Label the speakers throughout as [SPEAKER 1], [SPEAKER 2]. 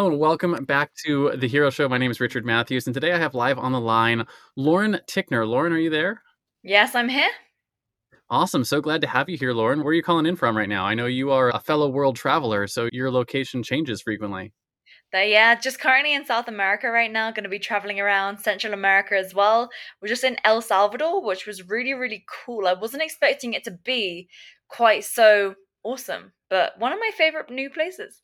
[SPEAKER 1] Oh, and welcome back to the Hero Show. My name is Richard Matthews, and today I have live on the line Lauren Tickner. Lauren, are you there?
[SPEAKER 2] Yes, I'm here.
[SPEAKER 1] Awesome. So glad to have you here, Lauren. Where are you calling in from right now? I know you are a fellow world traveler, so your location changes frequently.
[SPEAKER 2] But yeah, just currently in South America right now, going to be traveling around Central America as well. We're just in El Salvador, which was really, really cool. I wasn't expecting it to be quite so awesome, but one of my favorite new places.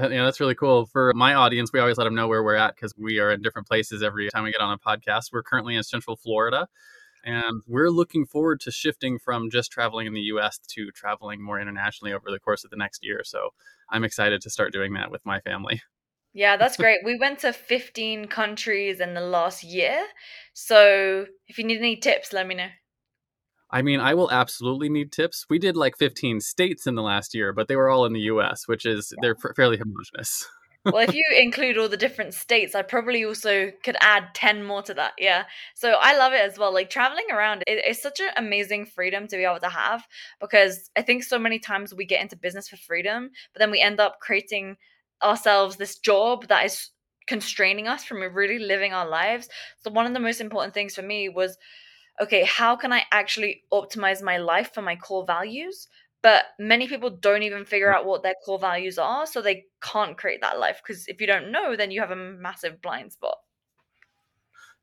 [SPEAKER 1] That, you know, that's really cool. For my audience, we always let them know where we're at because we are in different places every time we get on a podcast. We're currently in Central Florida, and we're looking forward to shifting from just traveling in the US to traveling more internationally over the course of the next year. So I'm excited to start doing that with my family.
[SPEAKER 2] Yeah, that's great. We went to 15 countries in the last year. So if you need any tips, let me know.
[SPEAKER 1] I mean, I will absolutely need tips. We did like 15 states in the last year, but they were all in the US, which is, they're fairly homogenous.
[SPEAKER 2] well, if you include all the different states, I probably also could add 10 more to that. Yeah. So I love it as well. Like traveling around, it, it's such an amazing freedom to be able to have because I think so many times we get into business for freedom, but then we end up creating ourselves this job that is constraining us from really living our lives. So one of the most important things for me was okay, how can I actually optimize my life for my core values? But many people don't even figure mm. out what their core values are, so they can't create that life. Because if you don't know, then you have a massive blind spot.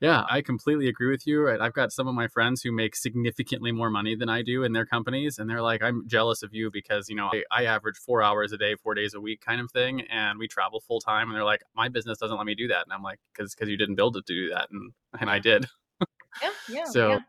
[SPEAKER 1] Yeah, I completely agree with you. I've got some of my friends who make significantly more money than I do in their companies, and they're like, "I'm jealous of you because you know I, I average four hours a day, four days a week, kind of thing, and we travel full time." And they're like, "My business doesn't let me do that," and I'm like, "Because because you didn't build it to do that," and and I did.
[SPEAKER 2] Yeah, yeah.
[SPEAKER 1] So
[SPEAKER 2] yeah.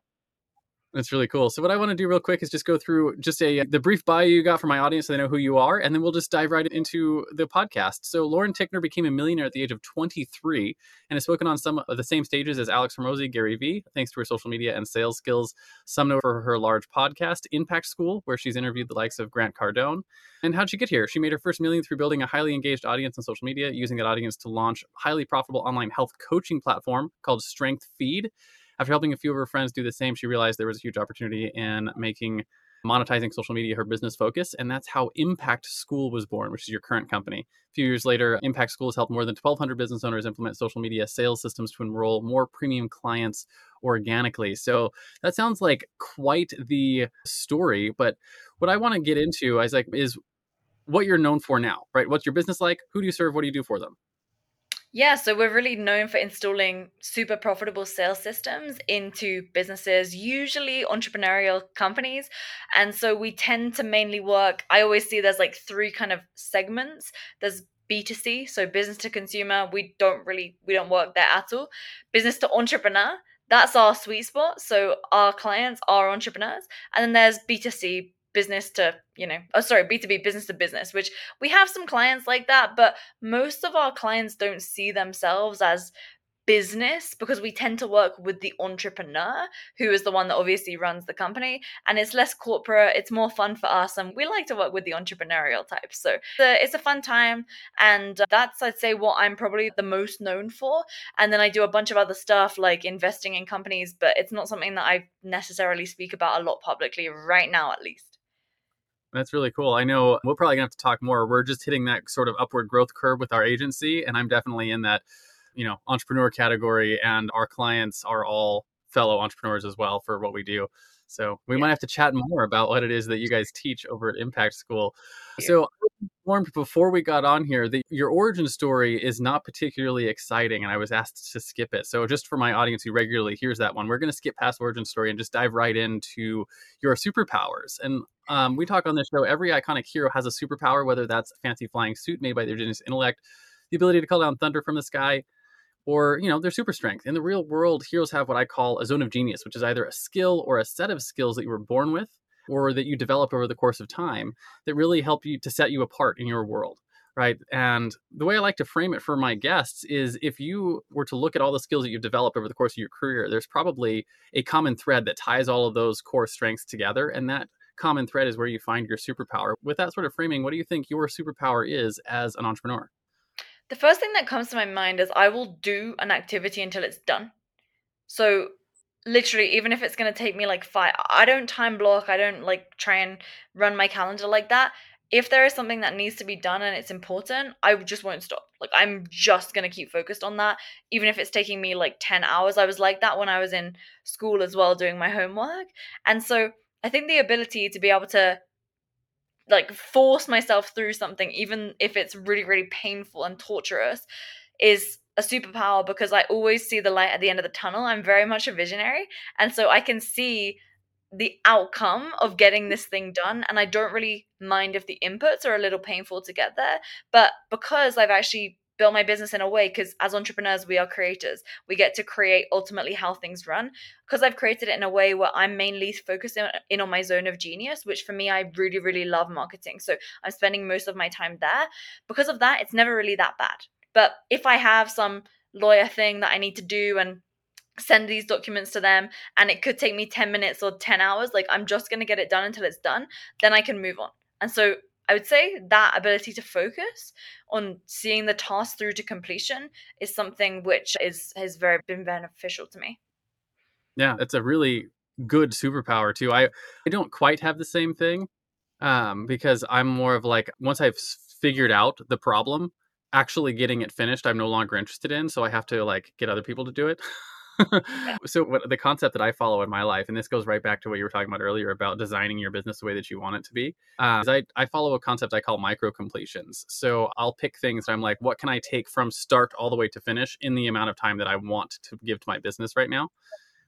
[SPEAKER 1] That's really cool. So what I want to do real quick is just go through just a uh, the brief bio you got for my audience so they know who you are, and then we'll just dive right into the podcast. So Lauren Tickner became a millionaire at the age of 23 and has spoken on some of the same stages as Alex Hormozi, Gary Vee, thanks to her social media and sales skills. Some know for her large podcast, Impact School, where she's interviewed the likes of Grant Cardone. And how'd she get here? She made her first million through building a highly engaged audience on social media, using that audience to launch a highly profitable online health coaching platform called Strength Feed. After helping a few of her friends do the same, she realized there was a huge opportunity in making monetizing social media her business focus. And that's how Impact School was born, which is your current company. A few years later, Impact School has helped more than 1,200 business owners implement social media sales systems to enroll more premium clients organically. So that sounds like quite the story. But what I want to get into is like, is what you're known for now, right? What's your business like? Who do you serve? What do you do for them?
[SPEAKER 2] Yeah, so we're really known for installing super profitable sales systems into businesses, usually entrepreneurial companies. And so we tend to mainly work, I always see there's like three kind of segments. There's B2C, so business to consumer, we don't really we don't work there at all. Business to entrepreneur, that's our sweet spot. So our clients are entrepreneurs. And then there's B2C, business to you know oh sorry b2b business to business which we have some clients like that but most of our clients don't see themselves as business because we tend to work with the entrepreneur who is the one that obviously runs the company and it's less corporate it's more fun for us and we like to work with the entrepreneurial type. So it's a fun time and that's i'd say what i'm probably the most known for and then i do a bunch of other stuff like investing in companies but it's not something that i necessarily speak about a lot publicly right now at least
[SPEAKER 1] that's really cool. I know we're probably gonna have to talk more. We're just hitting that sort of upward growth curve with our agency, and I'm definitely in that, you know, entrepreneur category. And our clients are all fellow entrepreneurs as well for what we do. So we yeah. might have to chat more about what it is that you guys teach over at Impact School. So informed before we got on here that your origin story is not particularly exciting, and I was asked to skip it. So just for my audience who regularly hears that one, we're going to skip past origin story and just dive right into your superpowers. And um, we talk on this show. Every iconic hero has a superpower, whether that's a fancy flying suit made by their genius intellect, the ability to call down thunder from the sky, or you know their super strength in the real world heroes have what i call a zone of genius which is either a skill or a set of skills that you were born with or that you develop over the course of time that really help you to set you apart in your world right and the way i like to frame it for my guests is if you were to look at all the skills that you've developed over the course of your career there's probably a common thread that ties all of those core strengths together and that common thread is where you find your superpower with that sort of framing what do you think your superpower is as an entrepreneur
[SPEAKER 2] the first thing that comes to my mind is I will do an activity until it's done. So literally even if it's going to take me like 5 I don't time block, I don't like try and run my calendar like that. If there is something that needs to be done and it's important, I just won't stop. Like I'm just going to keep focused on that even if it's taking me like 10 hours. I was like that when I was in school as well doing my homework. And so I think the ability to be able to like force myself through something even if it's really really painful and torturous is a superpower because I always see the light at the end of the tunnel. I'm very much a visionary and so I can see the outcome of getting this thing done and I don't really mind if the inputs are a little painful to get there but because I've actually build my business in a way because as entrepreneurs we are creators. We get to create ultimately how things run. Because i've created it in a way where i'm mainly focusing in on my zone of genius which for me i really really love marketing. So i'm spending most of my time there. Because of that it's never really that bad. But if i have some lawyer thing that i need to do and send these documents to them and it could take me 10 minutes or 10 hours like i'm just going to get it done until it's done then i can move on. And so I would say that ability to focus on seeing the task through to completion is something which is has very been beneficial to me.
[SPEAKER 1] Yeah, it's a really good superpower too. I I don't quite have the same thing um, because I'm more of like once I've figured out the problem, actually getting it finished, I'm no longer interested in. So I have to like get other people to do it. so what, the concept that I follow in my life, and this goes right back to what you were talking about earlier about designing your business the way that you want it to be, uh, I, I follow a concept I call micro completions. So I'll pick things I'm like, what can I take from start all the way to finish in the amount of time that I want to give to my business right now?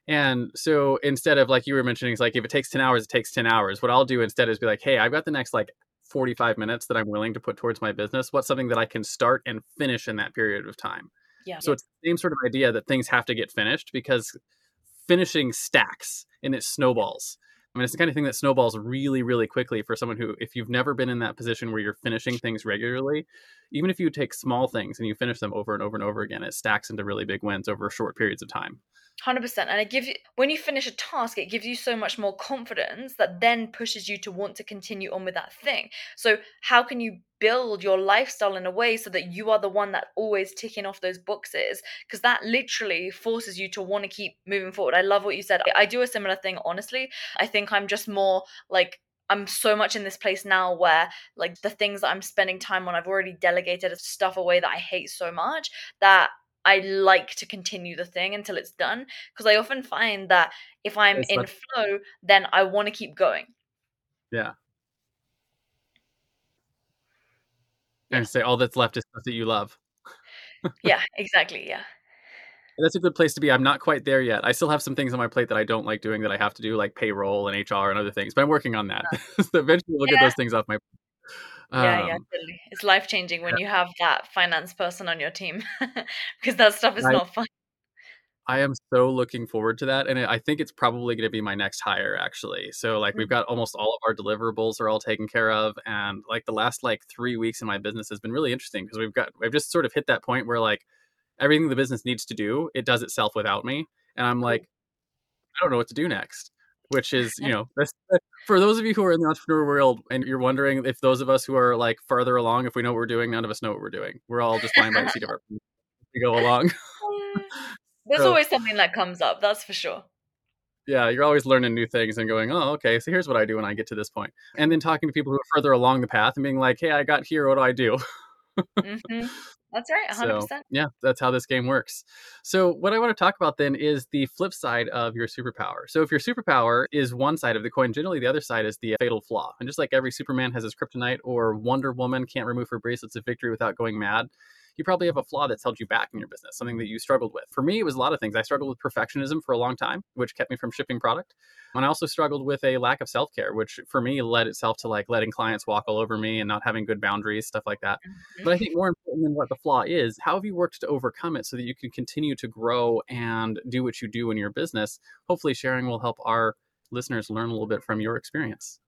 [SPEAKER 1] And so instead of like you were mentioning, it's like if it takes 10 hours, it takes 10 hours. What I'll do instead is be like, hey, I've got the next like 45 minutes that I'm willing to put towards my business. What's something that I can start and finish in that period of time?
[SPEAKER 2] Yeah.
[SPEAKER 1] So it's the same sort of idea that things have to get finished because finishing stacks and it snowballs. I mean, it's the kind of thing that snowballs really, really quickly for someone who, if you've never been in that position where you're finishing things regularly, even if you take small things and you finish them over and over and over again, it stacks into really big wins over short periods of time.
[SPEAKER 2] 100% and it gives you when you finish a task it gives you so much more confidence that then pushes you to want to continue on with that thing. So how can you build your lifestyle in a way so that you are the one that always ticking off those boxes? Because that literally forces you to want to keep moving forward. I love what you said. I do a similar thing honestly. I think i'm just more like I'm so much in this place now where like the things that I'm spending time on, I've already delegated stuff away that I hate so much that I like to continue the thing until it's done because I often find that if I'm it's in like, flow, then I want to keep going.
[SPEAKER 1] Yeah. And say all that's left is stuff that you love.
[SPEAKER 2] yeah, exactly. Yeah.
[SPEAKER 1] That's a good place to be. I'm not quite there yet. I still have some things on my plate that I don't like doing that I have to do, like payroll and HR and other things. But I'm working on that. so eventually, we'll yeah. get those things off my.
[SPEAKER 2] Yeah, yeah, totally. Um, it's life changing when yeah. you have that finance person on your team because that stuff is I, not fun.
[SPEAKER 1] I am so looking forward to that, and I think it's probably going to be my next hire, actually. So, like, mm-hmm. we've got almost all of our deliverables are all taken care of, and like the last like three weeks in my business has been really interesting because we've got we've just sort of hit that point where like everything the business needs to do, it does itself without me, and I'm like, I don't know what to do next which is you know for those of you who are in the entrepreneur world and you're wondering if those of us who are like farther along if we know what we're doing none of us know what we're doing. We're all just flying by the seat of our pants. We go along.
[SPEAKER 2] There's so, always something that comes up that's for sure.
[SPEAKER 1] Yeah you're always learning new things and going oh okay so here's what i do when i get to this point. And then talking to people who are further along the path and being like hey i got here what do i do?
[SPEAKER 2] Mm-hmm. That's right, 100%.
[SPEAKER 1] So, yeah, that's how this game works. So, what I want to talk about then is the flip side of your superpower. So, if your superpower is one side of the coin, generally the other side is the fatal flaw. And just like every Superman has his kryptonite or Wonder Woman can't remove her bracelets of victory without going mad, you probably have a flaw that's held you back in your business, something that you struggled with. For me, it was a lot of things. I struggled with perfectionism for a long time, which kept me from shipping product. And I also struggled with a lack of self care, which for me led itself to like letting clients walk all over me and not having good boundaries, stuff like that. Mm-hmm. But I think more important than what the flaw is, how have you worked to overcome it so that you can continue to grow and do what you do in your business? Hopefully, sharing will help our listeners learn a little bit from your experience.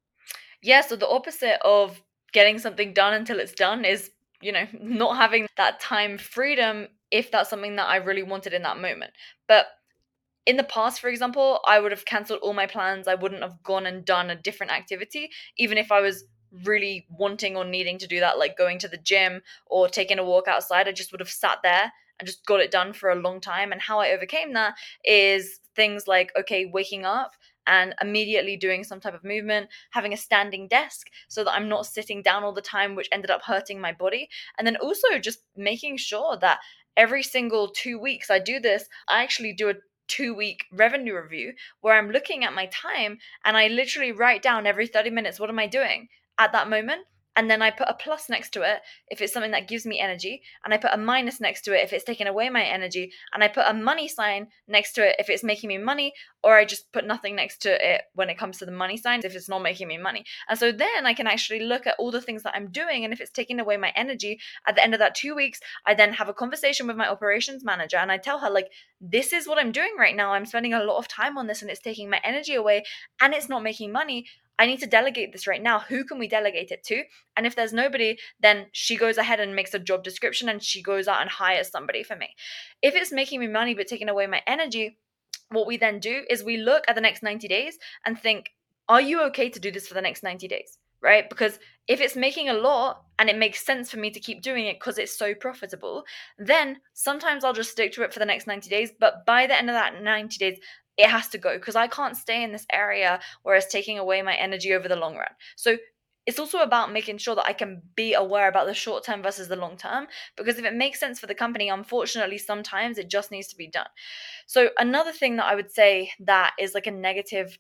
[SPEAKER 2] Yeah, so the opposite of getting something done until it's done is you know, not having that time freedom if that's something that I really wanted in that moment. But in the past, for example, I would have cancelled all my plans. I wouldn't have gone and done a different activity, even if I was really wanting or needing to do that, like going to the gym or taking a walk outside. I just would have sat there and just got it done for a long time. And how I overcame that is things like, okay, waking up, and immediately doing some type of movement, having a standing desk so that I'm not sitting down all the time, which ended up hurting my body. And then also just making sure that every single two weeks I do this, I actually do a two week revenue review where I'm looking at my time and I literally write down every 30 minutes what am I doing at that moment and then I put a plus next to it if it's something that gives me energy, and I put a minus next to it if it's taking away my energy, and I put a money sign next to it if it's making me money, or I just put nothing next to it when it comes to the money signs if it's not making me money. And so then I can actually look at all the things that I'm doing, and if it's taking away my energy, at the end of that two weeks, I then have a conversation with my operations manager and I tell her, like, this is what I'm doing right now. I'm spending a lot of time on this and it's taking my energy away and it's not making money. I need to delegate this right now. Who can we delegate it to? And if there's nobody, then she goes ahead and makes a job description and she goes out and hires somebody for me. If it's making me money but taking away my energy, what we then do is we look at the next 90 days and think, are you okay to do this for the next 90 days? Right? Because if it's making a lot and it makes sense for me to keep doing it because it's so profitable, then sometimes I'll just stick to it for the next 90 days. But by the end of that 90 days, it has to go because I can't stay in this area where it's taking away my energy over the long run. So it's also about making sure that I can be aware about the short term versus the long term because if it makes sense for the company, unfortunately, sometimes it just needs to be done. So, another thing that I would say that is like a negative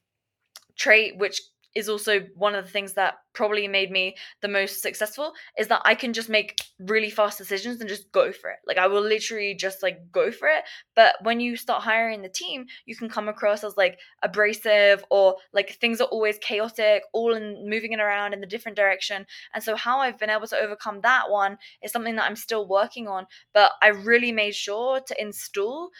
[SPEAKER 2] trait, which is also one of the things that probably made me the most successful is that I can just make really fast decisions and just go for it. Like I will literally just like go for it. But when you start hiring the team, you can come across as like abrasive or like things are always chaotic, all in moving it around in the different direction. And so how I've been able to overcome that one is something that I'm still working on. But I really made sure to install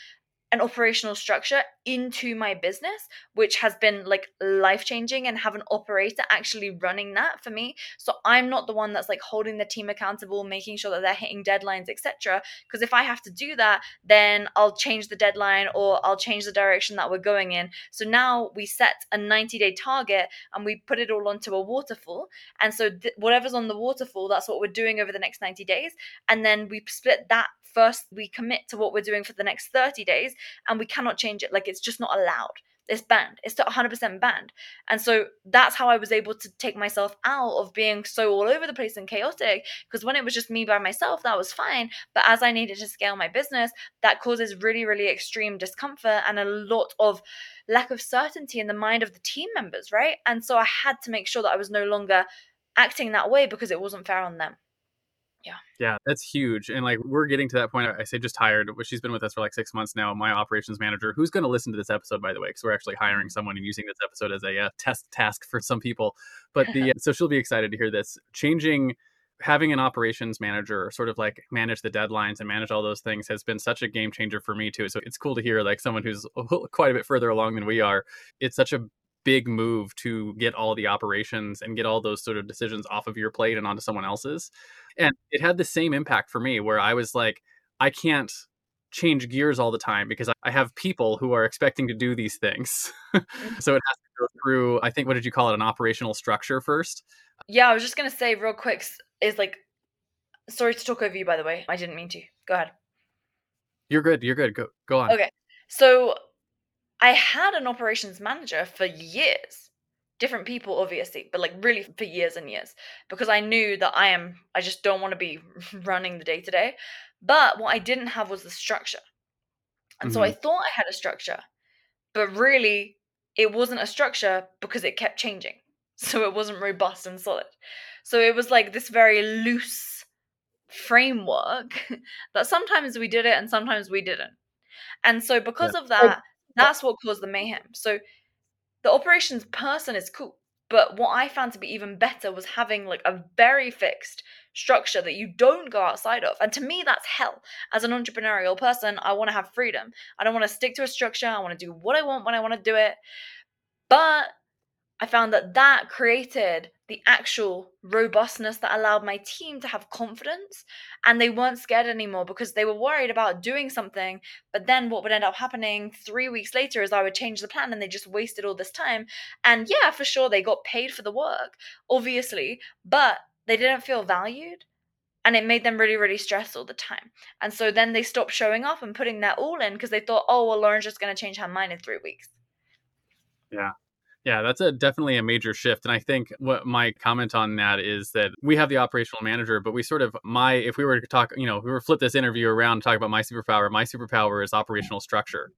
[SPEAKER 2] an operational structure into my business which has been like life changing and have an operator actually running that for me. So i'm not the one that's like holding the team accountable making sure that they're hitting deadlines etc because if i have to do that then i'll change the deadline or i'll change the direction that we're going in. So now we set a 90 day target and we put it all onto a waterfall. And so th- whatever's on the waterfall that's what we're doing over the next 90 days. And then we split that first we commit to what we're doing for the next 30 days and we cannot change it. Like it's just not allowed. It's banned. It's 100% banned. And so that's how i was able to take myself out of being so all over the place and chaotic because when it was just me by myself that was fine. But as i needed to scale my business that causes really really extreme discomfort and a lot of lack of certainty in the mind of the team members right? And so i had to make sure that i was no longer acting that way because it wasn't fair on them yeah.
[SPEAKER 1] Yeah, that's huge. And like we're getting to that point. I say just hired, but she's been with us for like six months now. My operations manager, who's going to listen to this episode, by the way, because we're actually hiring mm-hmm. someone and using this episode as a uh, test task for some people. But the so she'll be excited to hear this. Changing having an operations manager sort of like manage the deadlines and manage all those things has been such a game changer for me too so it's cool to hear like someone who's quite a bit further along than we are it's such a big move to get all the operations and get all those sort of decisions off of your plate and onto someone else's. And it had the same impact for me where I was like, I can't change gears all the time because I have people who are expecting to do these things. So it has to go through, I think, what did you call it? An operational structure first?
[SPEAKER 2] Yeah, I was just going to say real quick is like, sorry to talk over you, by the way. I didn't mean to. Go ahead.
[SPEAKER 1] You're good. You're good. Go, go on.
[SPEAKER 2] Okay. So I had an operations manager for years, different people obviously but like really for years and years because i knew that i am i just don't want to be running the day to day but what i didn't have was the structure and mm-hmm. so i mm-hmm. thought i had a structure but really it wasn't a structure because it kept changing so it wasn't robust and solid so it was like this very loose framework that sometimes we did it and sometimes we didn't and so because yeah. of that that's what caused the mayhem. So the operations person is cool but what i found to be even better was having like a very fixed structure that you don't go outside of. And to me that's hell. As an entrepreneurial person i want to have freedom. I don't want to stick to a structure. I want to do what i want when i want to do it. But I found that that created the actual robustness that allowed my team to have confidence and they weren't scared anymore because they were worried about doing something but then what would end up happening 3 weeks later is I would change the plan and they just wasted all this time. And yeah for sure they got paid for the work obviously but they didn't feel valued and it made them really really stressed all the time. And so then they stopped showing up and putting their all in because they thought oh well Lauren's just going to change her mind in 3 weeks.
[SPEAKER 1] Yeah yeah, that's a definitely a major shift. And I think what my comment on that is that we have the operational manager, but we sort of my if we were to talk, you know, if we were to flip this interview around and talk about my superpower, my superpower is operational structure.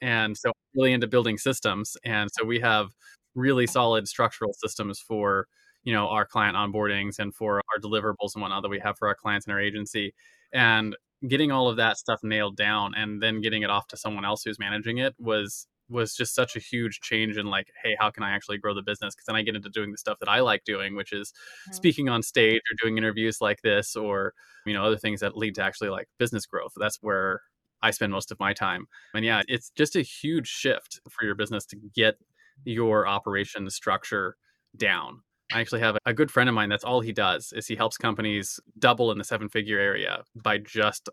[SPEAKER 1] And so I'm really into building systems. And so we have really solid structural systems for, you know, our client onboardings and for our deliverables and whatnot that we have for our clients and our agency. And getting all of that stuff nailed down and then getting it off to someone else who's managing it was was just such a huge change in like hey how can i actually grow the business because then i get into doing the stuff that i like doing which is mm-hmm. speaking on stage or doing interviews like this or you know other things that lead to actually like business growth that's where i spend most of my time and yeah it's just a huge shift for your business to get your operation structure down I actually have a good friend of mine. That's all he does is he helps companies double in the seven figure area by just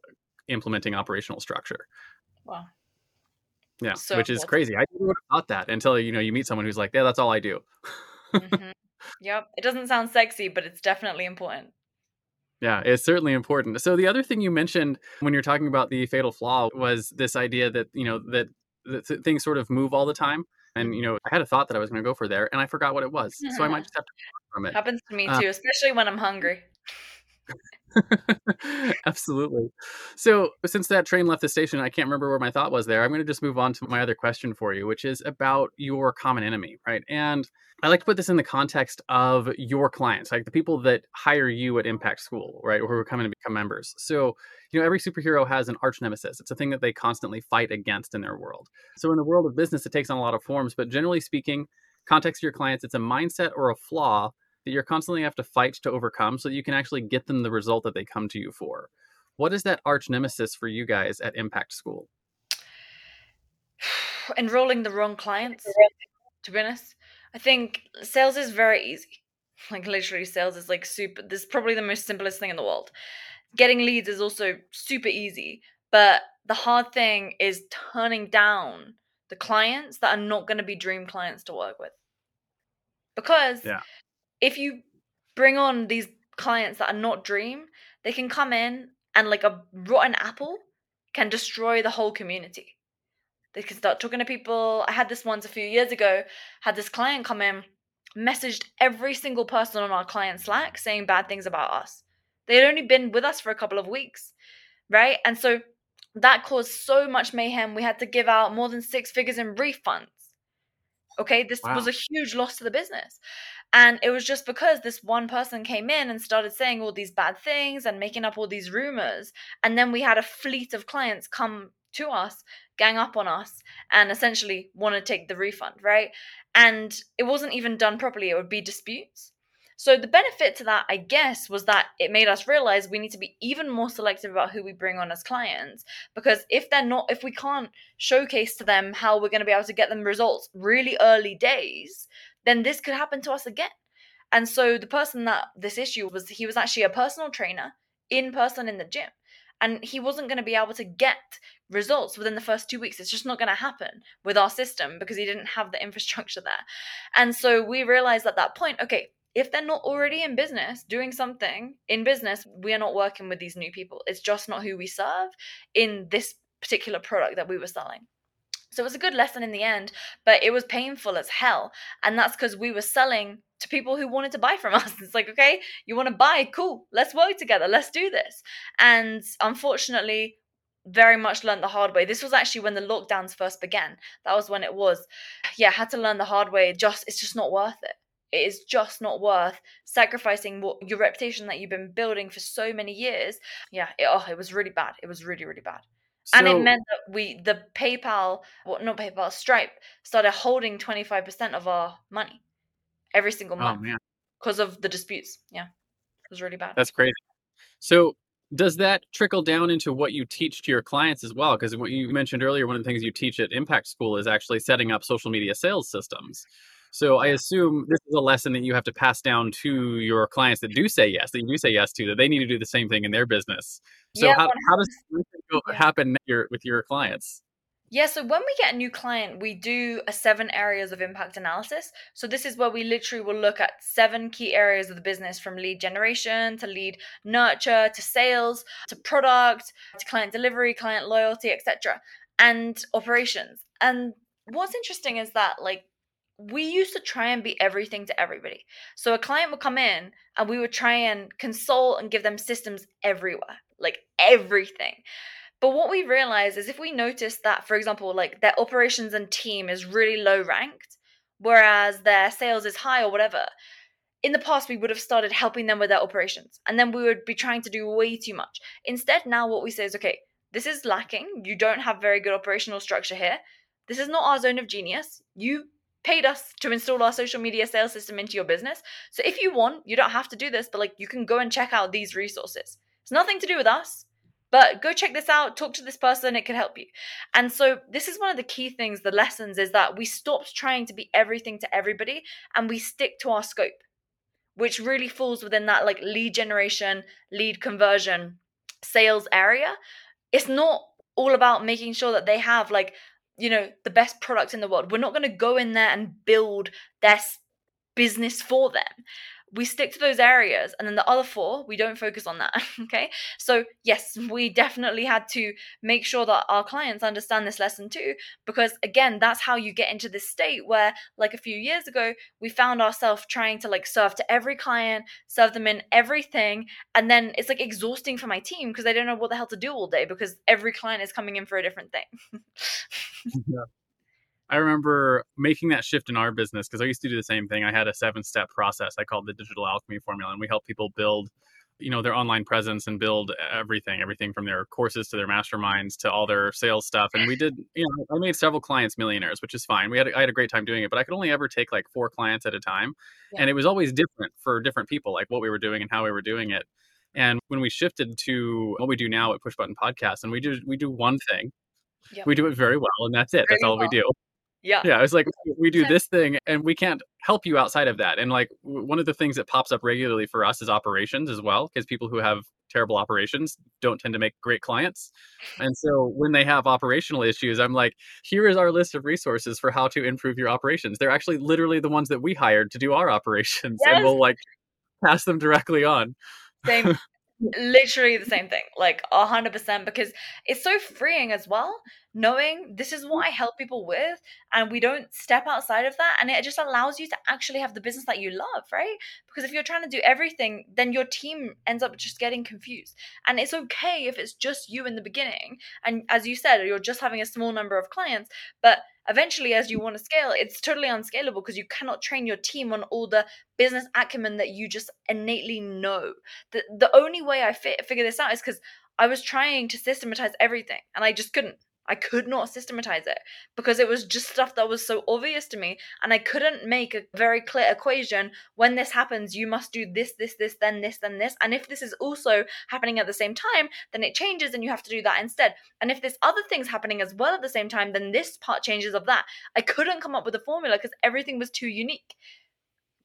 [SPEAKER 1] implementing operational structure.
[SPEAKER 2] Wow.
[SPEAKER 1] Yeah, so which is crazy. I never thought that until you know you meet someone who's like, "Yeah, that's all I do."
[SPEAKER 2] mm-hmm. Yep, it doesn't sound sexy, but it's definitely important.
[SPEAKER 1] Yeah, it's certainly important. So the other thing you mentioned when you're talking about the fatal flaw was this idea that you know that, that things sort of move all the time. And you know, I had a thought that I was going to go for there, and I forgot what it was. So I might just have to come from it.
[SPEAKER 2] Happens to me uh too, especially when I'm hungry.
[SPEAKER 1] Absolutely. So, since that train left the station, I can't remember where my thought was there. I'm going to just move on to my other question for you, which is about your common enemy, right? And I like to put this in the context of your clients, like the people that hire you at Impact School, right, or who are coming to become members. So, you know, every superhero has an arch nemesis. It's a thing that they constantly fight against in their world. So, in the world of business, it takes on a lot of forms, but generally speaking, context to your clients, it's a mindset or a flaw that you're constantly have to fight to overcome so that you can actually get them the result that they come to you for. What is that arch nemesis for you guys at Impact School?
[SPEAKER 2] Enrolling the wrong clients, to be honest. I think sales is very easy. Like literally sales is like super this is probably the most simplest thing in the world. Getting leads is also super easy, but the hard thing is turning down the clients that are not going to be dream clients to work with. Because yeah if you bring on these clients that are not dream, they can come in and like a rotten apple can destroy the whole community. They can start talking to people. I had this once a few years ago, had this client come in, messaged every single person on our client Slack saying bad things about us. They had only been with us for a couple of weeks, right? And so that caused so much mayhem. We had to give out more than six figures in refunds. Okay, this wow. was a huge loss to the business. And it was just because this one person came in and started saying all these bad things and making up all these rumors. And then we had a fleet of clients come to us, gang up on us, and essentially want to take the refund, right? And it wasn't even done properly, it would be disputes. So the benefit to that, I guess, was that it made us realize we need to be even more selective about who we bring on as clients because if they're not if we can't showcase to them how we're going to be able to get them results really early days, then this could happen to us again. And so the person that this issue was, he was actually a personal trainer in person in the gym. And he wasn't going to be able to get results within the first two weeks. It's just not going to happen with our system because he didn't have the infrastructure there. And so we realized at that point, okay, if they're not already in business doing something in business, we are not working with these new people. It's just not who we serve in this particular product that we were selling. So it was a good lesson in the end, but it was painful as hell. And that's because we were selling to people who wanted to buy from us. It's like, okay, you want to buy? Cool. Let's work together. Let's do this. And unfortunately, very much learned the hard way. This was actually when the lockdowns first began. That was when it was. Yeah, had to learn the hard way. Just it's just not worth it. It is just not worth sacrificing what your reputation that you've been building for so many years. Yeah, it, oh, it was really bad. It was really, really bad. So, and it meant that we the PayPal, well, not PayPal, Stripe started holding 25% of our money every single oh, month oh, because of the disputes. Yeah. It was really bad.
[SPEAKER 1] That's crazy. So does that trickle down into what you teach to your clients as well? Because what you mentioned earlier, one of the things you teach at Impact School is actually setting up social media sales systems. So I assume this is a lesson that you have to pass down to your clients that do say yes, that you do say yes to, that they need to do the same thing in their business. So yeah, how, how does this happen with your clients?
[SPEAKER 2] Yeah, so when we get a new client, we do a seven areas of impact analysis. So this is where we literally will look at seven key areas of the business from lead generation to lead nurture to sales to product to client delivery, client loyalty, etc. and operations. And what's interesting is that like we used to try and be everything to everybody. So a client would come in and we would try and console and give them systems everywhere, like everything. But what we realized is if we notice that, for example, like their operations and team is really low ranked, whereas their sales is high or whatever, in the past we would have started helping them with their operations and then we would be trying to do way too much. Instead, now what we say is okay, this is lacking. You don't have very good operational structure here. This is not our zone of genius. You paid us to install our social media sales system into your business. So if you want, you don't have to do this, but like you can go and check out these resources. It's nothing to do with us, but go check this out, talk to this person, it could help you. And so this is one of the key things, the lessons is that we stopped trying to be everything to everybody and we stick to our scope, which really falls within that like lead generation, lead conversion, sales area. It's not all about making sure that they have like you know the best product in the world. We're not going to go in there and build their business for them we stick to those areas and then the other four we don't focus on that okay? So yes we definitely had to make sure that our clients understand this lesson too because again that's how you get into this state where like a few years ago we found ourselves trying to like serve to every client serve them in everything and then it's like exhausting for my team because they don't know what the hell to do all day because every client is coming in for a different thing.
[SPEAKER 1] Yeah I remember making that shift in our business because I used to do the same thing. I had a seven step process I called the digital alchemy formula, and we help people build you know their online presence and build everything everything from their courses to their masterminds to all their sales stuff and we did you know i made several clients millionaires which is fine we had i had a great time doing it but i could only ever take like four clients at a time yeah. and it was always different for different people like what we were doing and how we were doing it and when we shifted to what we do now at push button podcast and we do we do one thing yep. we do it very well and that's it very that's all well. we do
[SPEAKER 2] yeah.
[SPEAKER 1] Yeah. It's like we do this thing and we can't help you outside of that. And like one of the things that pops up regularly for us is operations as well, because people who have terrible operations don't tend to make great clients. And so when they have operational issues, I'm like, here is our list of resources for how to improve your operations. They're actually literally the ones that we hired to do our operations yes. and we'll like pass them directly on.
[SPEAKER 2] Same literally the same thing like 100% because it's so freeing as well knowing this is what i mm. help people with and we don't step outside of that and it just allows you to actually have the business that you love right? Because if you're trying to do everything then your team ends up just getting confused and it's okay if it's just you in the beginning and as you said you're just having a small number of clients but eventually as you want to scale it's totally unscalable because you cannot train your team on all the business acumen that you just innately know. The, the only way i fit, figure this out is because i was trying to systematize everything and i just couldn't I could not systematize it because it was just stuff that was so obvious to me. And I couldn't make a very clear equation. When this happens, you must do this, this, this, then this, then this. And if this is also happening at the same time, then it changes and you have to do that instead. And if this other thing's happening as well at the same time, then this part changes of that. I couldn't come up with a formula because everything was too unique.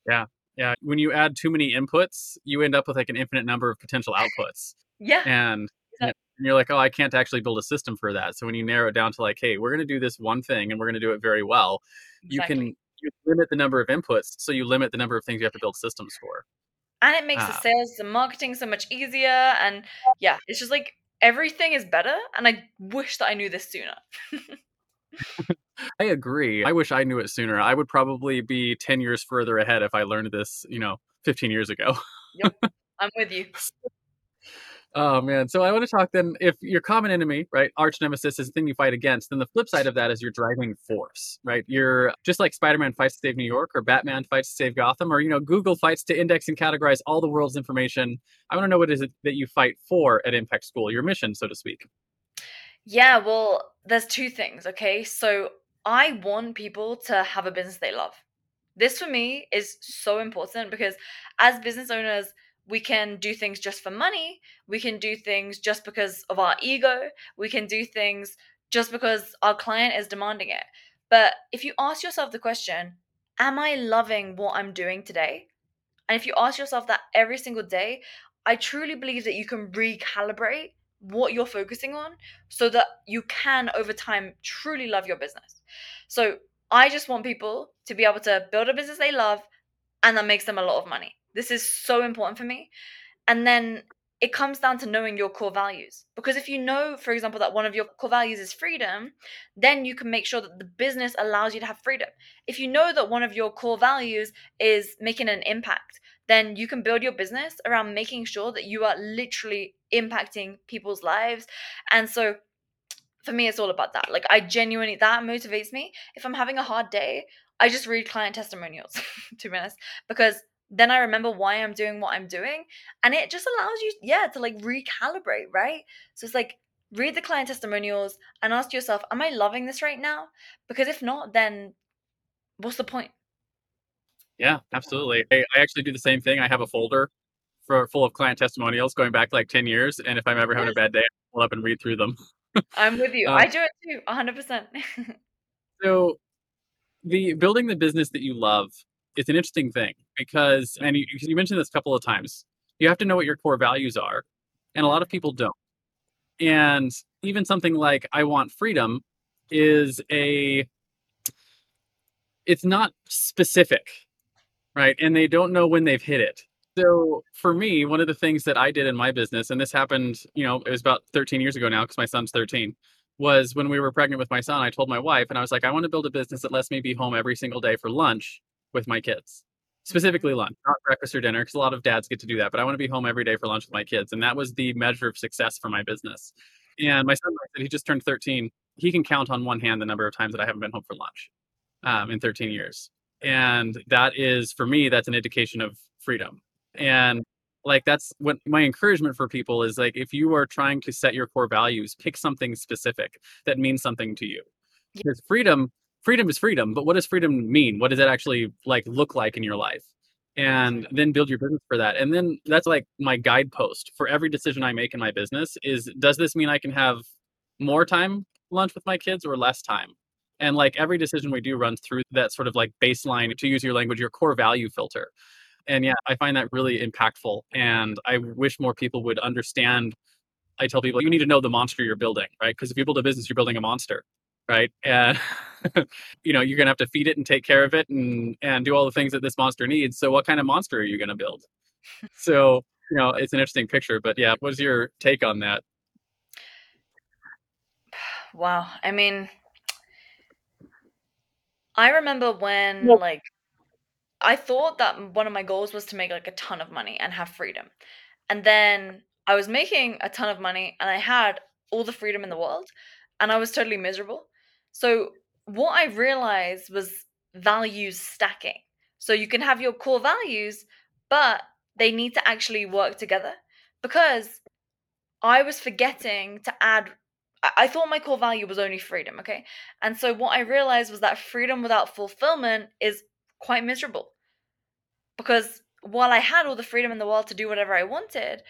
[SPEAKER 1] Yeah. Yeah. When you add too many inputs, you end up with like an infinite number of potential outputs.
[SPEAKER 2] yeah.
[SPEAKER 1] And and you're like, oh, I can't actually build a system for that. So when you narrow it down to like, hey, we're going to do this one thing and we're going to do it very well, exactly. you can you limit the number of inputs, so you limit the number of things you have to build systems for.
[SPEAKER 2] And it makes the ah. sales and marketing so much easier. And yeah, it's just like everything is better. And I wish that I knew this sooner.
[SPEAKER 1] I agree. I wish I knew it sooner. I would probably be 10 years further ahead if I learned this, you know, 15 years ago.
[SPEAKER 2] yep. I'm with you.
[SPEAKER 1] Oh man. So I want to talk then if your common enemy, right, arch nemesis is the thing you fight against, then the flip side of that is your driving force, right? You're just like Spider-Man fights to save New York or Batman fights to save Gotham or you know, Google fights to index and categorize all the world's information. I want to know what is it that you fight for at Impact School, your mission, so to speak.
[SPEAKER 2] Yeah, well, there's two things, okay? So I want people to have a business they love. This for me is so important because as business owners, we can do things just for money. We can do things just because of our ego. We can do things just because our client is demanding it. But if you ask yourself the question, Am I loving what I'm doing today? And if you ask yourself that every single day, I truly believe that you can recalibrate what you're focusing on so that you can, over time, truly love your business. So I just want people to be able to build a business they love and that makes them a lot of money. This is so important for me. And then it comes down to knowing your core values. Because if you know, for example, that one of your core values is freedom, then you can make sure that the business allows you to have freedom. If you know that one of your core values is making an impact, then you can build your business around making sure that you are literally impacting people's lives. And so for me, it's all about that. Like, I genuinely, that motivates me. If I'm having a hard day, I just read client testimonials, to be honest, because then I remember why I'm doing what I'm doing. And it just allows you, yeah, to like recalibrate, right? So it's like, read the client testimonials and ask yourself, am I loving this right now? Because if not, then what's the point?
[SPEAKER 1] Yeah, absolutely. I, I actually do the same thing. I have a folder for full of client testimonials going back like 10 years. And if I'm ever having a bad day, I pull up and read through them.
[SPEAKER 2] I'm with you. Um, I do it too, 100%.
[SPEAKER 1] so the building the business that you love it's an interesting thing because, and you, you mentioned this a couple of times, you have to know what your core values are, and a lot of people don't. And even something like I want freedom is a, it's not specific, right? And they don't know when they've hit it. So for me, one of the things that I did in my business, and this happened, you know, it was about 13 years ago now because my son's 13, was when we were pregnant with my son, I told my wife, and I was like, I want to build a business that lets me be home every single day for lunch with my kids specifically lunch, not breakfast or dinner, because a lot of dads get to do that. But I want to be home every day for lunch with my kids, and that was the measure of success for my business. And my son said he just turned 13. He can count on one hand the number of times that I haven't been home for lunch um, in 13 years, and that is for me that's an indication of freedom. And like that's what my encouragement for people is like if you are trying to set your core values, pick something specific that means something to you. Because freedom freedom is freedom, but what does freedom mean? What does it actually like look like in your life? And then build your business for that. And then that's like my guidepost for every decision I make in my business is does this mean I can have more time lunch with my kids or less time? And like every decision we do runs through that sort of like baseline, to use your language, your core value filter. And yeah, I find that really impactful. And I wish more people would understand. I tell people, you need to know the monster you're building, right? Because if you build a business, you're building a monster right? And you know, you're gonna have to feed it and take care of it and and do all the things that this monster needs. So what kind of monster are you gonna build? so, you know, it's an interesting picture. But yeah, what's your take on that?
[SPEAKER 2] Wow. I mean I remember when like I thought that one of my goals was to make like a ton of money and have freedom. And then I was making a ton of money and I had all the freedom in the world and I was totally miserable. So what I realized was values stacking. So you can have your core values, but they need to actually work together because I was forgetting to add. I thought my core value was only freedom, okay? And so what I realized was that freedom without fulfillment is quite miserable. Because while I had all the freedom in the world to do whatever I wanted,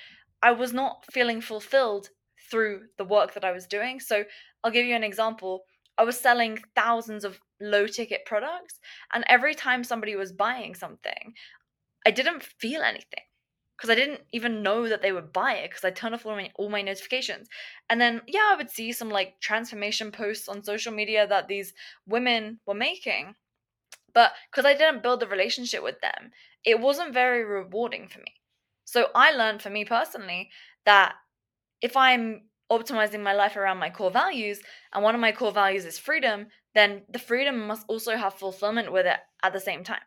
[SPEAKER 2] I was not feeling fulfilled through the work that I was doing. So I'll give you an example. I was selling thousands of low ticket products, and every time somebody was buying something, I didn't feel anything because I didn't even know that they would buy it because I turned off all my, all my notifications. And then, yeah, I would see some like transformation posts on social media that these women were making. But because I didn't build the relationship with them, it wasn't very rewarding for me. So I learned for me personally that if I'm optimizing my life around my core values, and one of my core values is freedom, then the freedom must also have fulfillment with it at the same time.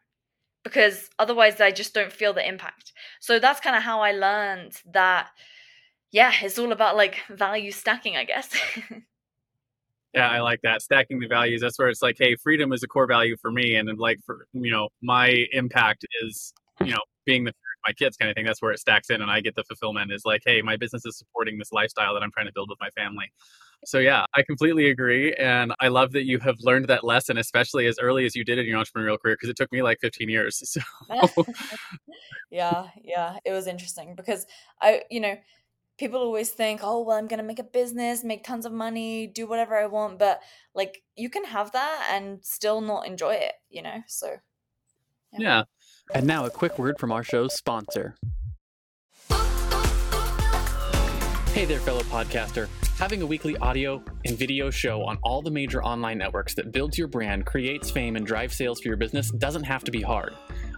[SPEAKER 2] Because otherwise, I just don't feel the impact. So that's kind of how I learned that, yeah, it's all about like value stacking, I guess.
[SPEAKER 1] Yeah, I like that. Stacking the values. That's where it's like, hey, freedom is a core value for me. And like for you know, my impact is, you know, being the my kids kind of thing. That's where it stacks in and I get the fulfillment is like, hey, my business is supporting this lifestyle that I'm trying to build with my family. So yeah, I completely agree. And I love that you have learned that lesson, especially as early as you did in your entrepreneurial career, because it took me like 15 years. So
[SPEAKER 2] yeah, yeah. It was interesting because I, you know, people always think, oh, well, I'm going to make a business, make tons of money, do whatever I want. But like, you can have that and still not enjoy it, you know? So,
[SPEAKER 1] yeah. yeah.
[SPEAKER 3] And now a quick word from our show's sponsor. Hey there, fellow podcaster. Having a weekly audio and video show on all the major online networks that builds your brand, creates fame, and drives sales for your business doesn't have to be hard.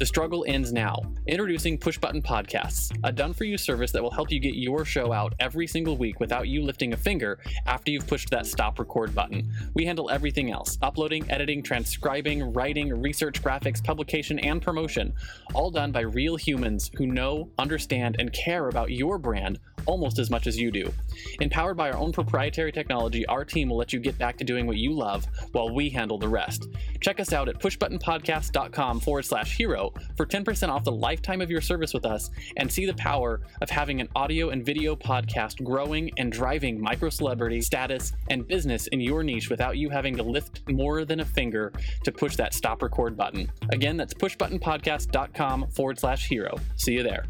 [SPEAKER 3] The struggle ends now. Introducing Push Button Podcasts, a done for you service that will help you get your show out every single week without you lifting a finger after you've pushed that stop record button. We handle everything else uploading, editing, transcribing, writing, research, graphics, publication, and promotion, all done by real humans who know, understand, and care about your brand almost as much as you do. Empowered by our own proprietary technology, our team will let you get back to doing what you love while we handle the rest. Check us out at pushbuttonpodcast.com forward slash hero for 10% off the lifetime of your service with us and see the power of having an audio and video podcast growing and driving micro celebrity status and business in your niche without you having to lift more than a finger to push that stop record button. Again, that's pushbuttonpodcast.com forward slash hero. See you there.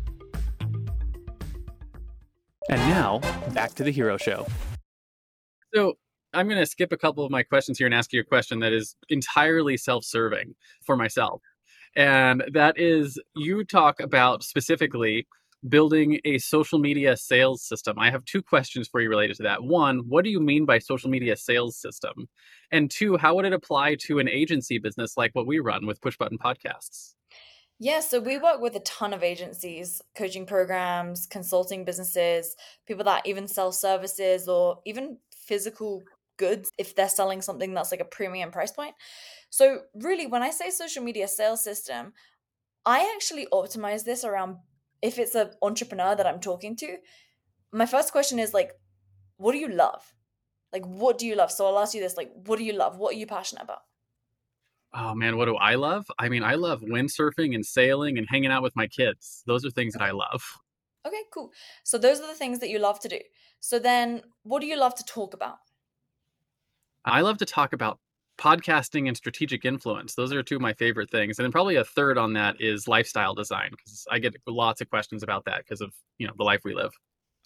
[SPEAKER 3] And now, back to the hero show.
[SPEAKER 1] So, I'm going to skip a couple of my questions here and ask you a question that is entirely self serving for myself. And that is you talk about specifically building a social media sales system. I have two questions for you related to that. One, what do you mean by social media sales system? And two, how would it apply to an agency business like what we run with Push Button Podcasts?
[SPEAKER 2] Yeah, so we work with a ton of agencies, coaching programs, consulting businesses, people that even sell services or even physical goods if they're selling something that's like a premium price point. So, really, when I say social media sales system, I actually optimize this around if it's an entrepreneur that I'm talking to. My first question is like, what do you love? Like, what do you love? So, I'll ask you this like, what do you love? What are you passionate about?
[SPEAKER 1] Oh man, what do I love? I mean, I love windsurfing and sailing and hanging out with my kids. Those are things that I love.
[SPEAKER 2] Okay, cool. So those are the things that you love to do. So then what do you love to talk about?
[SPEAKER 1] I love to talk about podcasting and strategic influence. Those are two of my favorite things. And then probably a third on that is lifestyle design because I get lots of questions about that because of, you know, the life we live.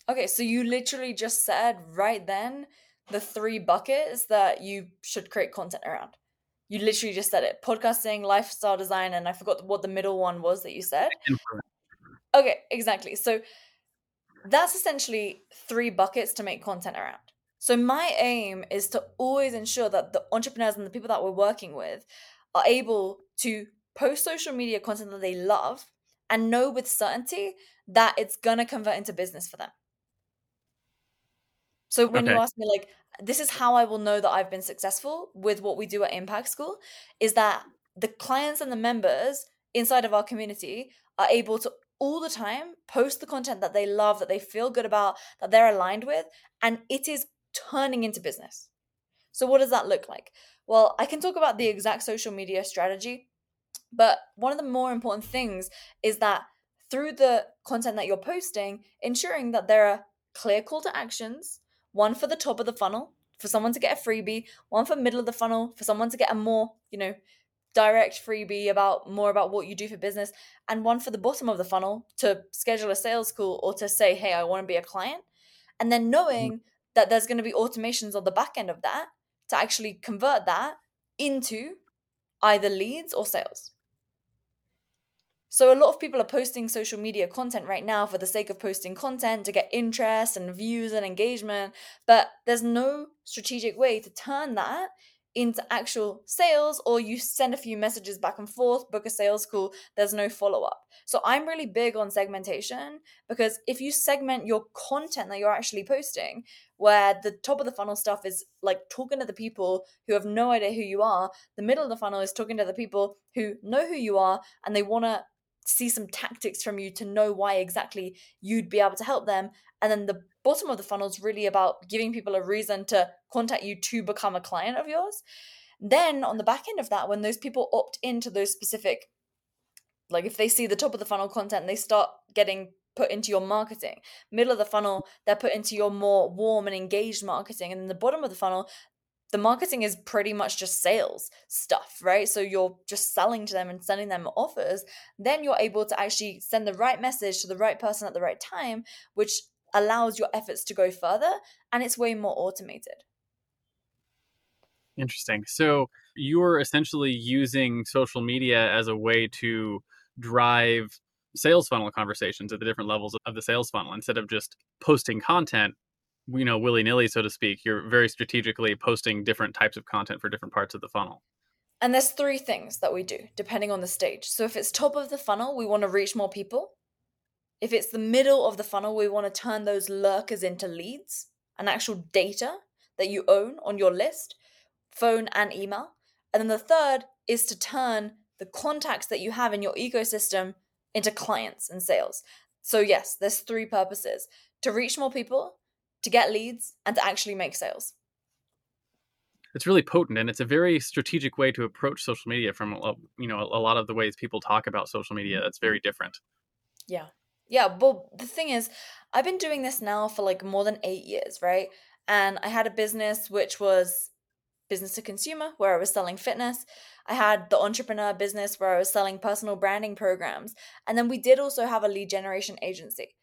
[SPEAKER 2] Okay, so you literally just said right then the three buckets that you should create content around. You literally just said it. Podcasting, lifestyle design, and I forgot what the middle one was that you said. Okay, exactly. So that's essentially three buckets to make content around. So my aim is to always ensure that the entrepreneurs and the people that we're working with are able to post social media content that they love and know with certainty that it's going to convert into business for them. So when okay. you ask me like this is how I will know that I've been successful with what we do at Impact School is that the clients and the members inside of our community are able to all the time post the content that they love, that they feel good about, that they're aligned with, and it is turning into business. So, what does that look like? Well, I can talk about the exact social media strategy, but one of the more important things is that through the content that you're posting, ensuring that there are clear call to actions one for the top of the funnel for someone to get a freebie, one for middle of the funnel for someone to get a more, you know, direct freebie about more about what you do for business, and one for the bottom of the funnel to schedule a sales call or to say, hey, I want to be a client. And then knowing mm-hmm. That there's going to be automations on the back end of that to actually convert that into either leads or sales. So a lot of people are posting social media content right now for the sake of posting content to get interest and views and engagement, but there's no strategic way to turn that into actual sales or you send a few messages back and forth, book a sales call, there's no follow up. So I'm really big on segmentation because if you segment your content that you're actually posting, where the top of the funnel stuff is like talking to the people who have no idea who you are, the middle of the funnel is talking to the people who know who you are and they want to see some tactics from you to know why exactly you'd be able to help them. And then the bottom of the funnel is really about giving people a reason to contact you to become a client of yours. Then on the back end of that, when those people opt into those specific, like if they see the top of the funnel content, they start getting put into your marketing. Middle of the funnel, they're put into your more warm and engaged marketing. And then the bottom of the funnel, the marketing is pretty much just sales stuff, right? So you're just selling to them and sending them offers. Then you're able to actually send the right message to the right person at the right time, which allows your efforts to go further and it's way more automated.
[SPEAKER 1] Interesting. So you're essentially using social media as a way to drive sales funnel conversations at the different levels of the sales funnel instead of just posting content you know willy-nilly so to speak you're very strategically posting different types of content for different parts of the funnel
[SPEAKER 2] and there's three things that we do depending on the stage so if it's top of the funnel we want to reach more people if it's the middle of the funnel we want to turn those lurkers into leads and actual data that you own on your list phone and email. And then the third is to turn the contacts that you have in your ecosystem into clients and sales. So yes there's three purposes to reach more people to get leads and to actually make sales.
[SPEAKER 1] It's really potent and it's a very strategic way to approach social media from you know a lot of the ways people talk about social media mm-hmm. that's very different.
[SPEAKER 2] Yeah yeah well the thing is i've been doing this now for like more than eight years right? And i had a business which was business to consumer where i was selling fitness. I had the entrepreneur business where i was selling personal branding programs. And then we did also have a lead generation agency.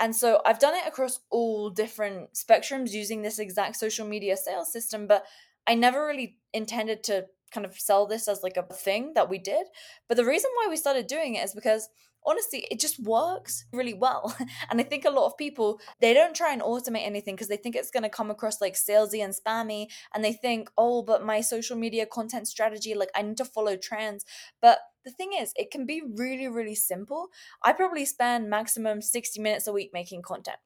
[SPEAKER 2] And so I've done it across all different spectrums using this exact social media sales system, but I never really intended to kind of sell this as like a thing that we did. But the reason why we started doing it is because honestly, it just works really well. And I think a lot of people, they don't try and automate anything because they think it's going to come across like salesy and spammy. And they think, oh, but my social media content strategy, like I need to follow trends. But the thing is, it can be really, really simple. I probably spend maximum 60 minutes a week making content.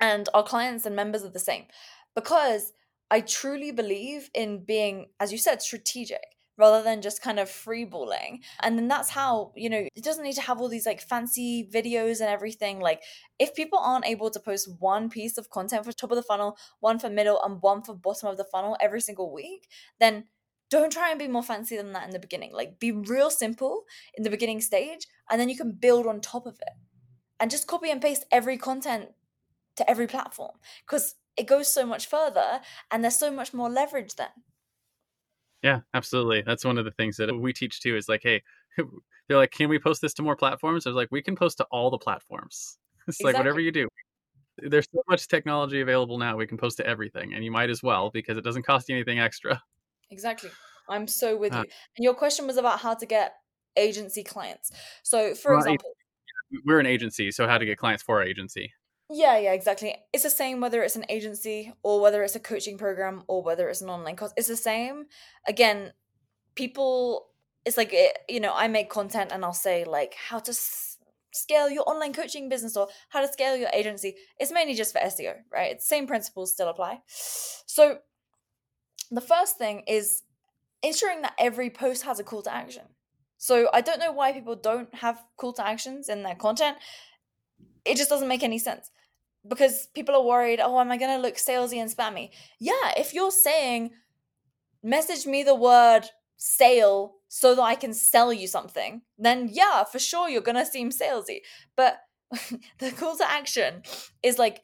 [SPEAKER 2] And our clients and members are the same because I truly believe in being, as you said, strategic rather than just kind of freeballing. And then that's how, you know, it doesn't need to have all these like fancy videos and everything. Like, if people aren't able to post one piece of content for top of the funnel, one for middle, and one for bottom of the funnel every single week, then don't try and be more fancy than that in the beginning. Like, be real simple in the beginning stage, and then you can build on top of it. And just copy and paste every content to every platform because it goes so much further and there's so much more leverage then.
[SPEAKER 1] Yeah, absolutely. That's one of the things that we teach too is like, hey, they're like, can we post this to more platforms? I was like, we can post to all the platforms. It's exactly. like whatever you do. There's so much technology available now. We can post to everything, and you might as well because it doesn't cost you anything extra.
[SPEAKER 2] Exactly. I'm so with uh, you. And your question was about how to get agency clients. So, for well, example,
[SPEAKER 1] we're an agency, so how to get clients for our agency.
[SPEAKER 2] Yeah, yeah, exactly. It's the same whether it's an agency or whether it's a coaching program or whether it's an online course. It's the same. Again, people, it's like, it, you know, I make content and I'll say, like, how to s- scale your online coaching business or how to scale your agency. It's mainly just for SEO, right? It's same principles still apply. So, the first thing is ensuring that every post has a call to action. So, I don't know why people don't have call to actions in their content it just doesn't make any sense because people are worried oh am i going to look salesy and spammy? Yeah if you're saying message me the word sale so that i can sell you something then yeah for sure you're going to seem salesy. But the call to action is like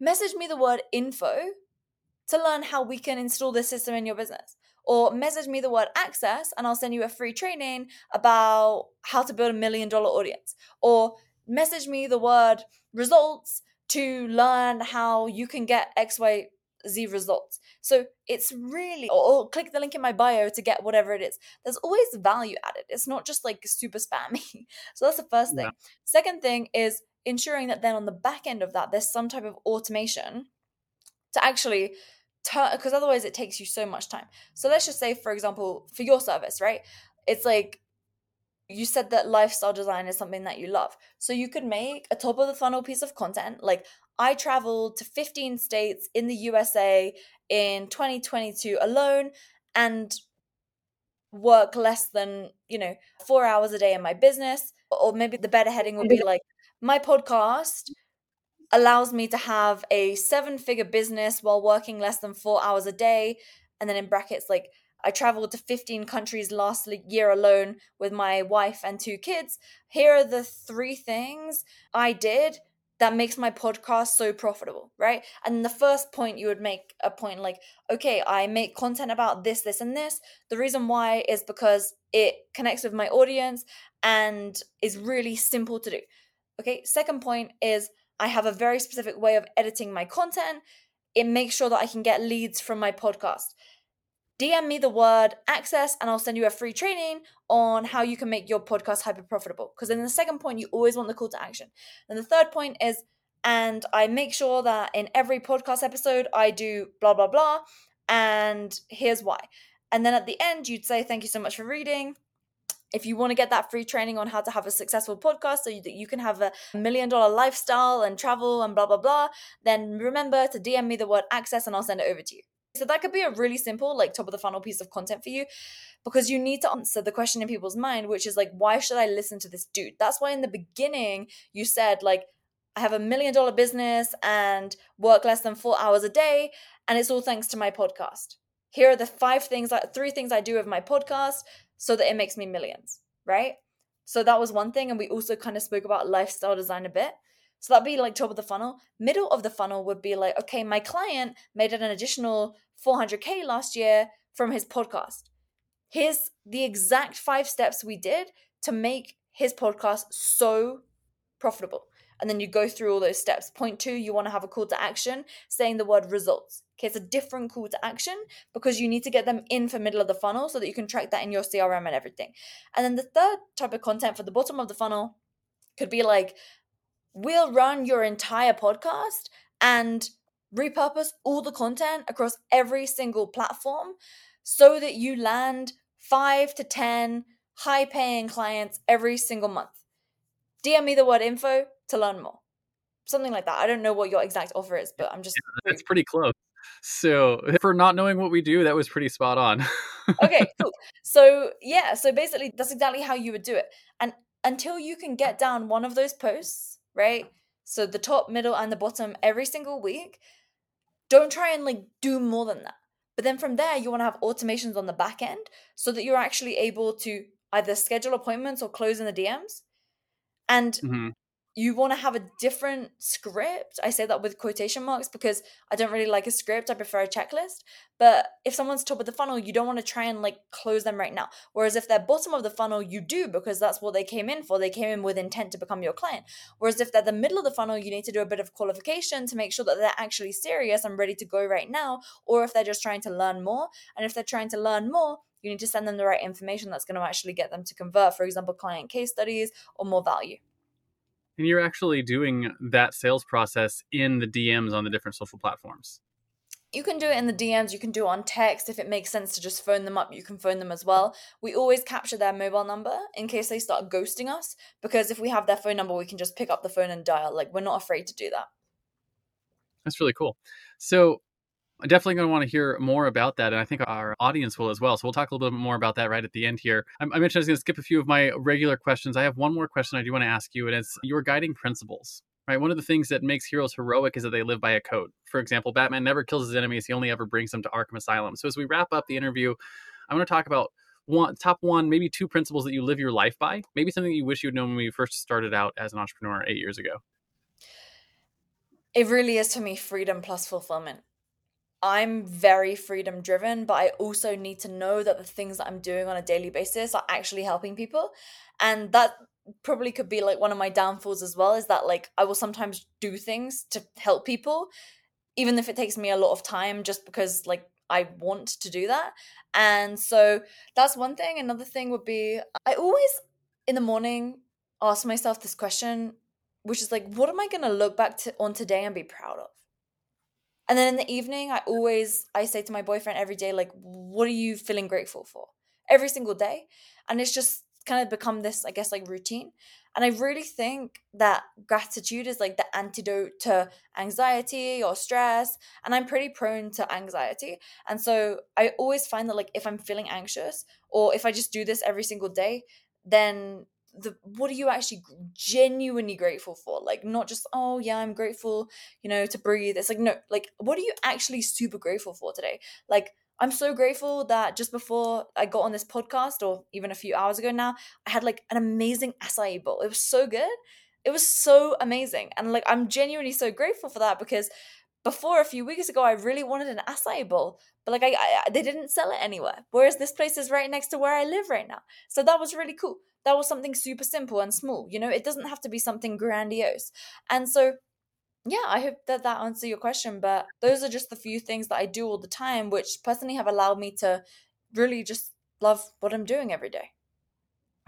[SPEAKER 2] message me the word info to learn how we can install this system in your business. Or message me the word access and I'll send you a free training about how to build a million dollar audience. Or message me the word results to learn how you can get X, Y, Z results. So it's really, or, or, click the link in my bio to get whatever it is. There's always value added. It's not just like super spammy. so that's the first thing. Yeah. Second thing is ensuring that then on the back end of that, there's some type of automation to actually turn, because otherwise it takes you so much time. So let's just say, for example, for your service, right? It's like you said that lifestyle design is something that you love. So you could make a top of the funnel piece of content. Like I traveled to 15 states in the USA in 2022 alone and work less than, you know, 4 hours a day in my business. Or maybe the better heading would be mm-hmm. like my podcast allows me to have a seven figure business while working less than 4 hours a day. And then in brackets like I traveled to 15 countries last year alone with my wife and two kids. Here are the three things I did that makes my podcast so profitable, right? And the first point you would make a point like, okay, I make content about this, this, and this. The reason why is because it connects with my audience and is really simple to do. Okay, second point is I have a very specific way of editing my content. It makes sure that I can get leads from my podcast. DM me the word access and I'll send you a free training on how you can make your podcast hyper profitable. Because in the second point, you always want the call to action. And the third point is, and I make sure that in every podcast episode, I do blah, blah, blah. And here's why. And then at the end, you'd say, Thank you so much for reading. If you want to get that free training on how to have a successful podcast so that you can have a million dollar lifestyle and travel and blah, blah, blah, then remember to DM me the word access and I'll send it over to you. So that could be a really simple, like top of the funnel piece of content for you because you need to answer the question in people's mind, which is like, why should I listen to this dude? That's why in the beginning you said, like, I have a million dollar business and work less than four hours a day, and it's all thanks to my podcast. Here are the five things, like three things I do with my podcast so that it makes me millions, right? So that was one thing. And we also kind of spoke about lifestyle design a bit. So that'd be like top of the funnel. Middle of the funnel would be like, okay, my client made an additional 400K last year from his podcast. Here's the exact five steps we did to make his podcast so profitable. And then you go through all those steps. Point two, you want to have a call to action saying the word results. Okay, it's a different call to action because you need to get them in for middle of the funnel so that you can track that in your CRM and everything. And then the third type of content for the bottom of the funnel could be like, we'll run your entire podcast and repurpose all the content across every single platform so that you land five to 10 high paying clients every single month. DM me the word info to learn more. Something like that. I don't know what your exact offer is, but I'm just.
[SPEAKER 1] Yeah, it's pretty close. So, for not knowing what we do, that was pretty spot on.
[SPEAKER 2] okay, cool. So, yeah, so basically, that's exactly how you would do it. And until you can get down one of those posts right? So the top, middle, and the bottom every single week. Don't try and like do more than that. But then from there, you want to have automations on the back end so that you're actually able to either schedule appointments or close in the DMs. And mm-hmm you want to have a different script. I say that with quotation marks because I don't really like a script. I prefer a checklist. But if someone's top of the funnel, you don't want to try and like close them right now. Whereas if they're bottom of the funnel, you do because that's what they came in for. They came in with intent to become your client. Whereas if they're the middle of the funnel, you need to do a bit of qualification to make sure that they're actually serious and ready to go right now. Or if they're just trying to learn more. And if they're trying to learn more, you need to send them the right information that's going to actually get them to convert, for example, client case studies or more value
[SPEAKER 1] and you're actually doing that sales process in the DMs on the different social platforms.
[SPEAKER 2] You can do it in the DMs, you can do it on text. If it makes sense to just phone them up, you can phone them as well. We always capture their mobile number in case they start ghosting us, because if we have their phone number, we can just pick up the phone and dial. Like, we're not afraid to do that.
[SPEAKER 1] That's really cool. So, I'm definitely going to want to hear more about that. And I think our audience will as well. So we'll talk a little bit more about that right at the end here. I, I mentioned I was going to skip a few of my regular questions. I have one more question I do want to ask you, and it's your guiding principles. Right. One of the things that makes heroes heroic is that they live by a code. For example, Batman never kills his enemies, he only ever brings them to Arkham Asylum. So as we wrap up the interview, I want to talk about one top one, maybe two principles that you live your life by. Maybe something that you wish you'd known when you first started out as an entrepreneur eight years ago.
[SPEAKER 2] It really is to me freedom plus fulfillment. I'm very freedom driven, but I also need to know that the things that I'm doing on a daily basis are actually helping people. And that probably could be like one of my downfalls as well is that like I will sometimes do things to help people even if it takes me a lot of time just because like I want to do that. And so that's one thing. Another thing would be I always in the morning ask myself this question, which is like, what am I gonna look back to on today and be proud of? And then in the evening, I always I say to my boyfriend every day, like, what are you feeling grateful for? Every single day. And it's just kind of become this, I guess, like routine. And I really think that gratitude is like the antidote to anxiety or stress. And I'm pretty prone to anxiety. And so I always find that, like, if I'm feeling anxious or if I just do this every single day, then the what are you actually genuinely grateful for? Like not just oh yeah i'm grateful you know to breathe. It's like no like what are you actually super grateful for today? Like i'm so grateful that just before i got on this podcast or even a few hours ago now i had like an amazing acai bowl. It was so good. It was so amazing. And like i'm genuinely so grateful for that because before a few weeks ago i really wanted an acai bowl but like I, I they didn't sell it anywhere. Whereas this place is right next to where i live right now. So that was really cool. That was something super simple and small you know? It doesn't have to be something grandiose. And so yeah i hope that that answers your question but those are just the few things that i do all the time which personally have allowed me to really just love what i'm doing every day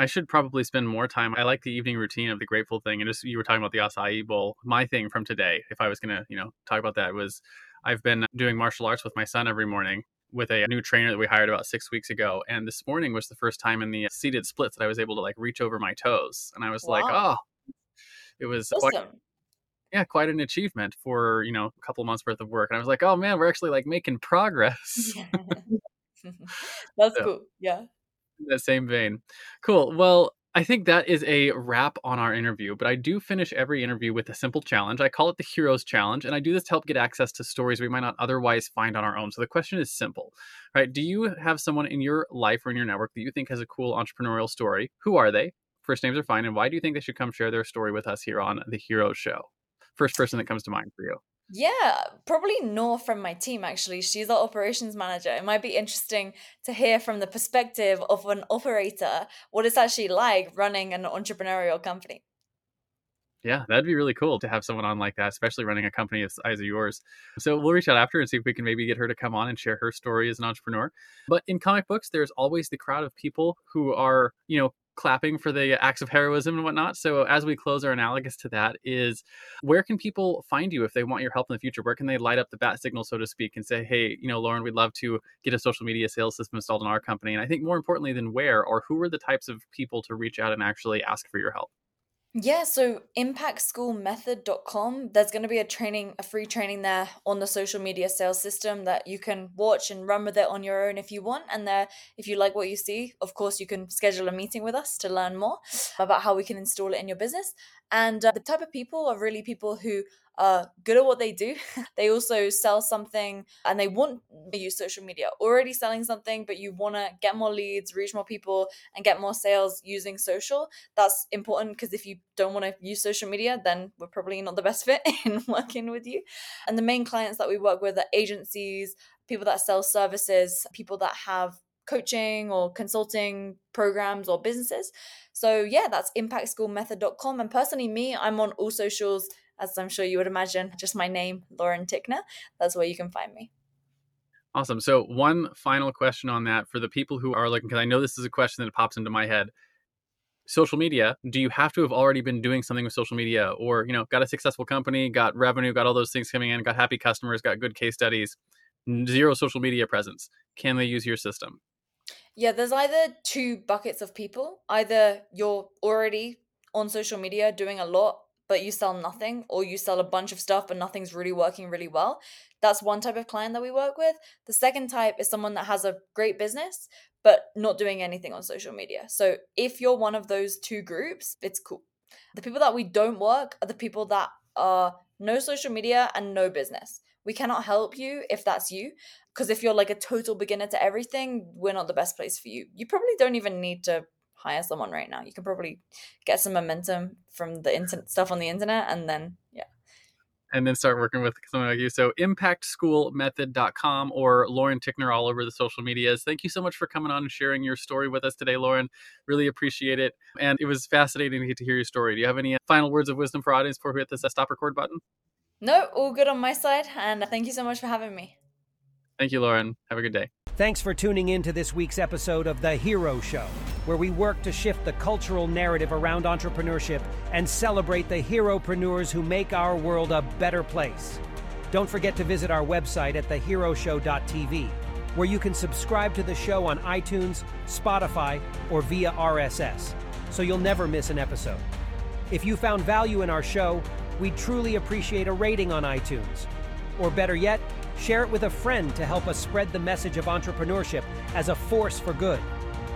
[SPEAKER 1] I should probably spend more time. I like the evening routine of the grateful thing. And just you were talking about the acai bowl. My thing from today, if I was going to, you know, talk about that was I've been doing martial arts with my son every morning with a new trainer that we hired about six weeks ago. And this morning was the first time in the seated splits that I was able to like reach over my toes. And I was wow. like, oh, it was awesome. quite, yeah, quite an achievement for, you know, a couple months worth of work. And I was like, oh man, we're actually like making progress.
[SPEAKER 2] That's so, cool. Yeah.
[SPEAKER 1] In that same vein. Cool. Well, I think that is a wrap on our interview, but I do finish every interview with a simple challenge. I call it the Heroes Challenge, and I do this to help get access to stories we might not otherwise find on our own. So the question is simple, right? Do you have someone in your life or in your network that you think has a cool entrepreneurial story? Who are they? First names are fine, and why do you think they should come share their story with us here on the Heroes Show? First person that comes to mind for you.
[SPEAKER 2] Yeah, probably Nor from my team actually. She's our operations manager. It might be interesting to hear from the perspective of an operator what it's actually like running an entrepreneurial company.
[SPEAKER 1] Yeah, that'd be really cool to have someone on like that, especially running a company as size of yours. So we'll reach out after and see if we can maybe get her to come on and share her story as an entrepreneur. But in comic books, there's always the crowd of people who are, you know, clapping for the acts of heroism and whatnot. So as we close our analogous to that is where can people find you if they want your help in the future? Where can they light up the bat signal, so to speak, and say, hey, you know, Lauren, we'd love to get a social media sales system installed in our company. And I think more importantly than where or who are the types of people to reach out and actually ask for your help?
[SPEAKER 2] Yeah, so impactschoolmethod.com, there's going to be a training, a free training there on the social media sales system that you can watch and run with it on your own if you want. And there, if you like what you see, of course, you can schedule a meeting with us to learn more about how we can install it in your business. And uh, the type of people are really people who are good at what they do. they also sell something and they want to use social media. Already selling something, but you want to get more leads, reach more people, and get more sales using social. That's important because if you don't want to use social media, then we're probably not the best fit in working with you. And the main clients that we work with are agencies, people that sell services, people that have coaching or consulting programs or businesses. So yeah, that's impactschoolmethod.com. And personally, me, I'm on all socials as I'm sure you would imagine, just my name, Lauren Tickner. That's where you can find me.
[SPEAKER 1] Awesome. So, one final question on that for the people who are looking, because I know this is a question that pops into my head. Social media, do you have to have already been doing something with social media or, you know, got a successful company, got revenue, got all those things coming in, got happy customers, got good case studies, zero social media presence? Can they use your system?
[SPEAKER 2] Yeah, there's either two buckets of people. Either you're already on social media doing a lot but you sell nothing or you sell a bunch of stuff but nothing's really working really well that's one type of client that we work with. The second type is someone that has a great business but not doing anything on social media. So if you're one of those two groups it's cool. The people that we don't work are the people that are no social media and no business. We cannot help you if that's you because if you're like a total beginner to everything we're not the best place for you. You probably don't even need to hire someone right now. You can probably get some momentum from the internet stuff on the internet and then yeah.
[SPEAKER 1] And then start working with someone like you. So impactschoolmethod.com or Lauren Tickner all over the social medias. Thank you so much for coming on and sharing your story with us today, Lauren. Really appreciate it. And it was fascinating to get to hear your story. Do you have any uh, final words of wisdom for audience before we hit this uh, stop record button?
[SPEAKER 2] No, all good on my side, and thank you so much for having me.
[SPEAKER 1] Thank you, Lauren. Have a good day.
[SPEAKER 4] Thanks for tuning in to this week's episode of The Hero Show, where we work to shift the cultural narrative around entrepreneurship and celebrate the heropreneurs who make our world a better place. Don't forget to visit our website at theheroshow.tv, where you can subscribe to the show on iTunes, Spotify, or via RSS, so you'll never miss an episode. If you found value in our show, we'd truly appreciate a rating on iTunes. Or better yet, share it with a friend to help us spread the message of entrepreneurship as a force for good.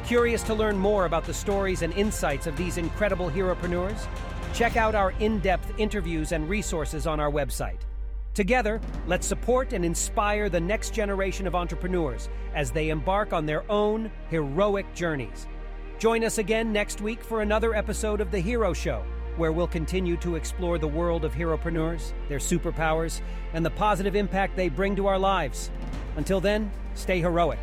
[SPEAKER 4] Curious to learn more about the stories and insights of these incredible heropreneurs? Check out our in depth interviews and resources on our website. Together, let's support and inspire the next generation of entrepreneurs as they embark on their own heroic journeys. Join us again next week for another episode of The Hero Show, where we'll continue to explore the world of heropreneurs, their superpowers, and the positive impact they bring to our lives. Until then, stay heroic.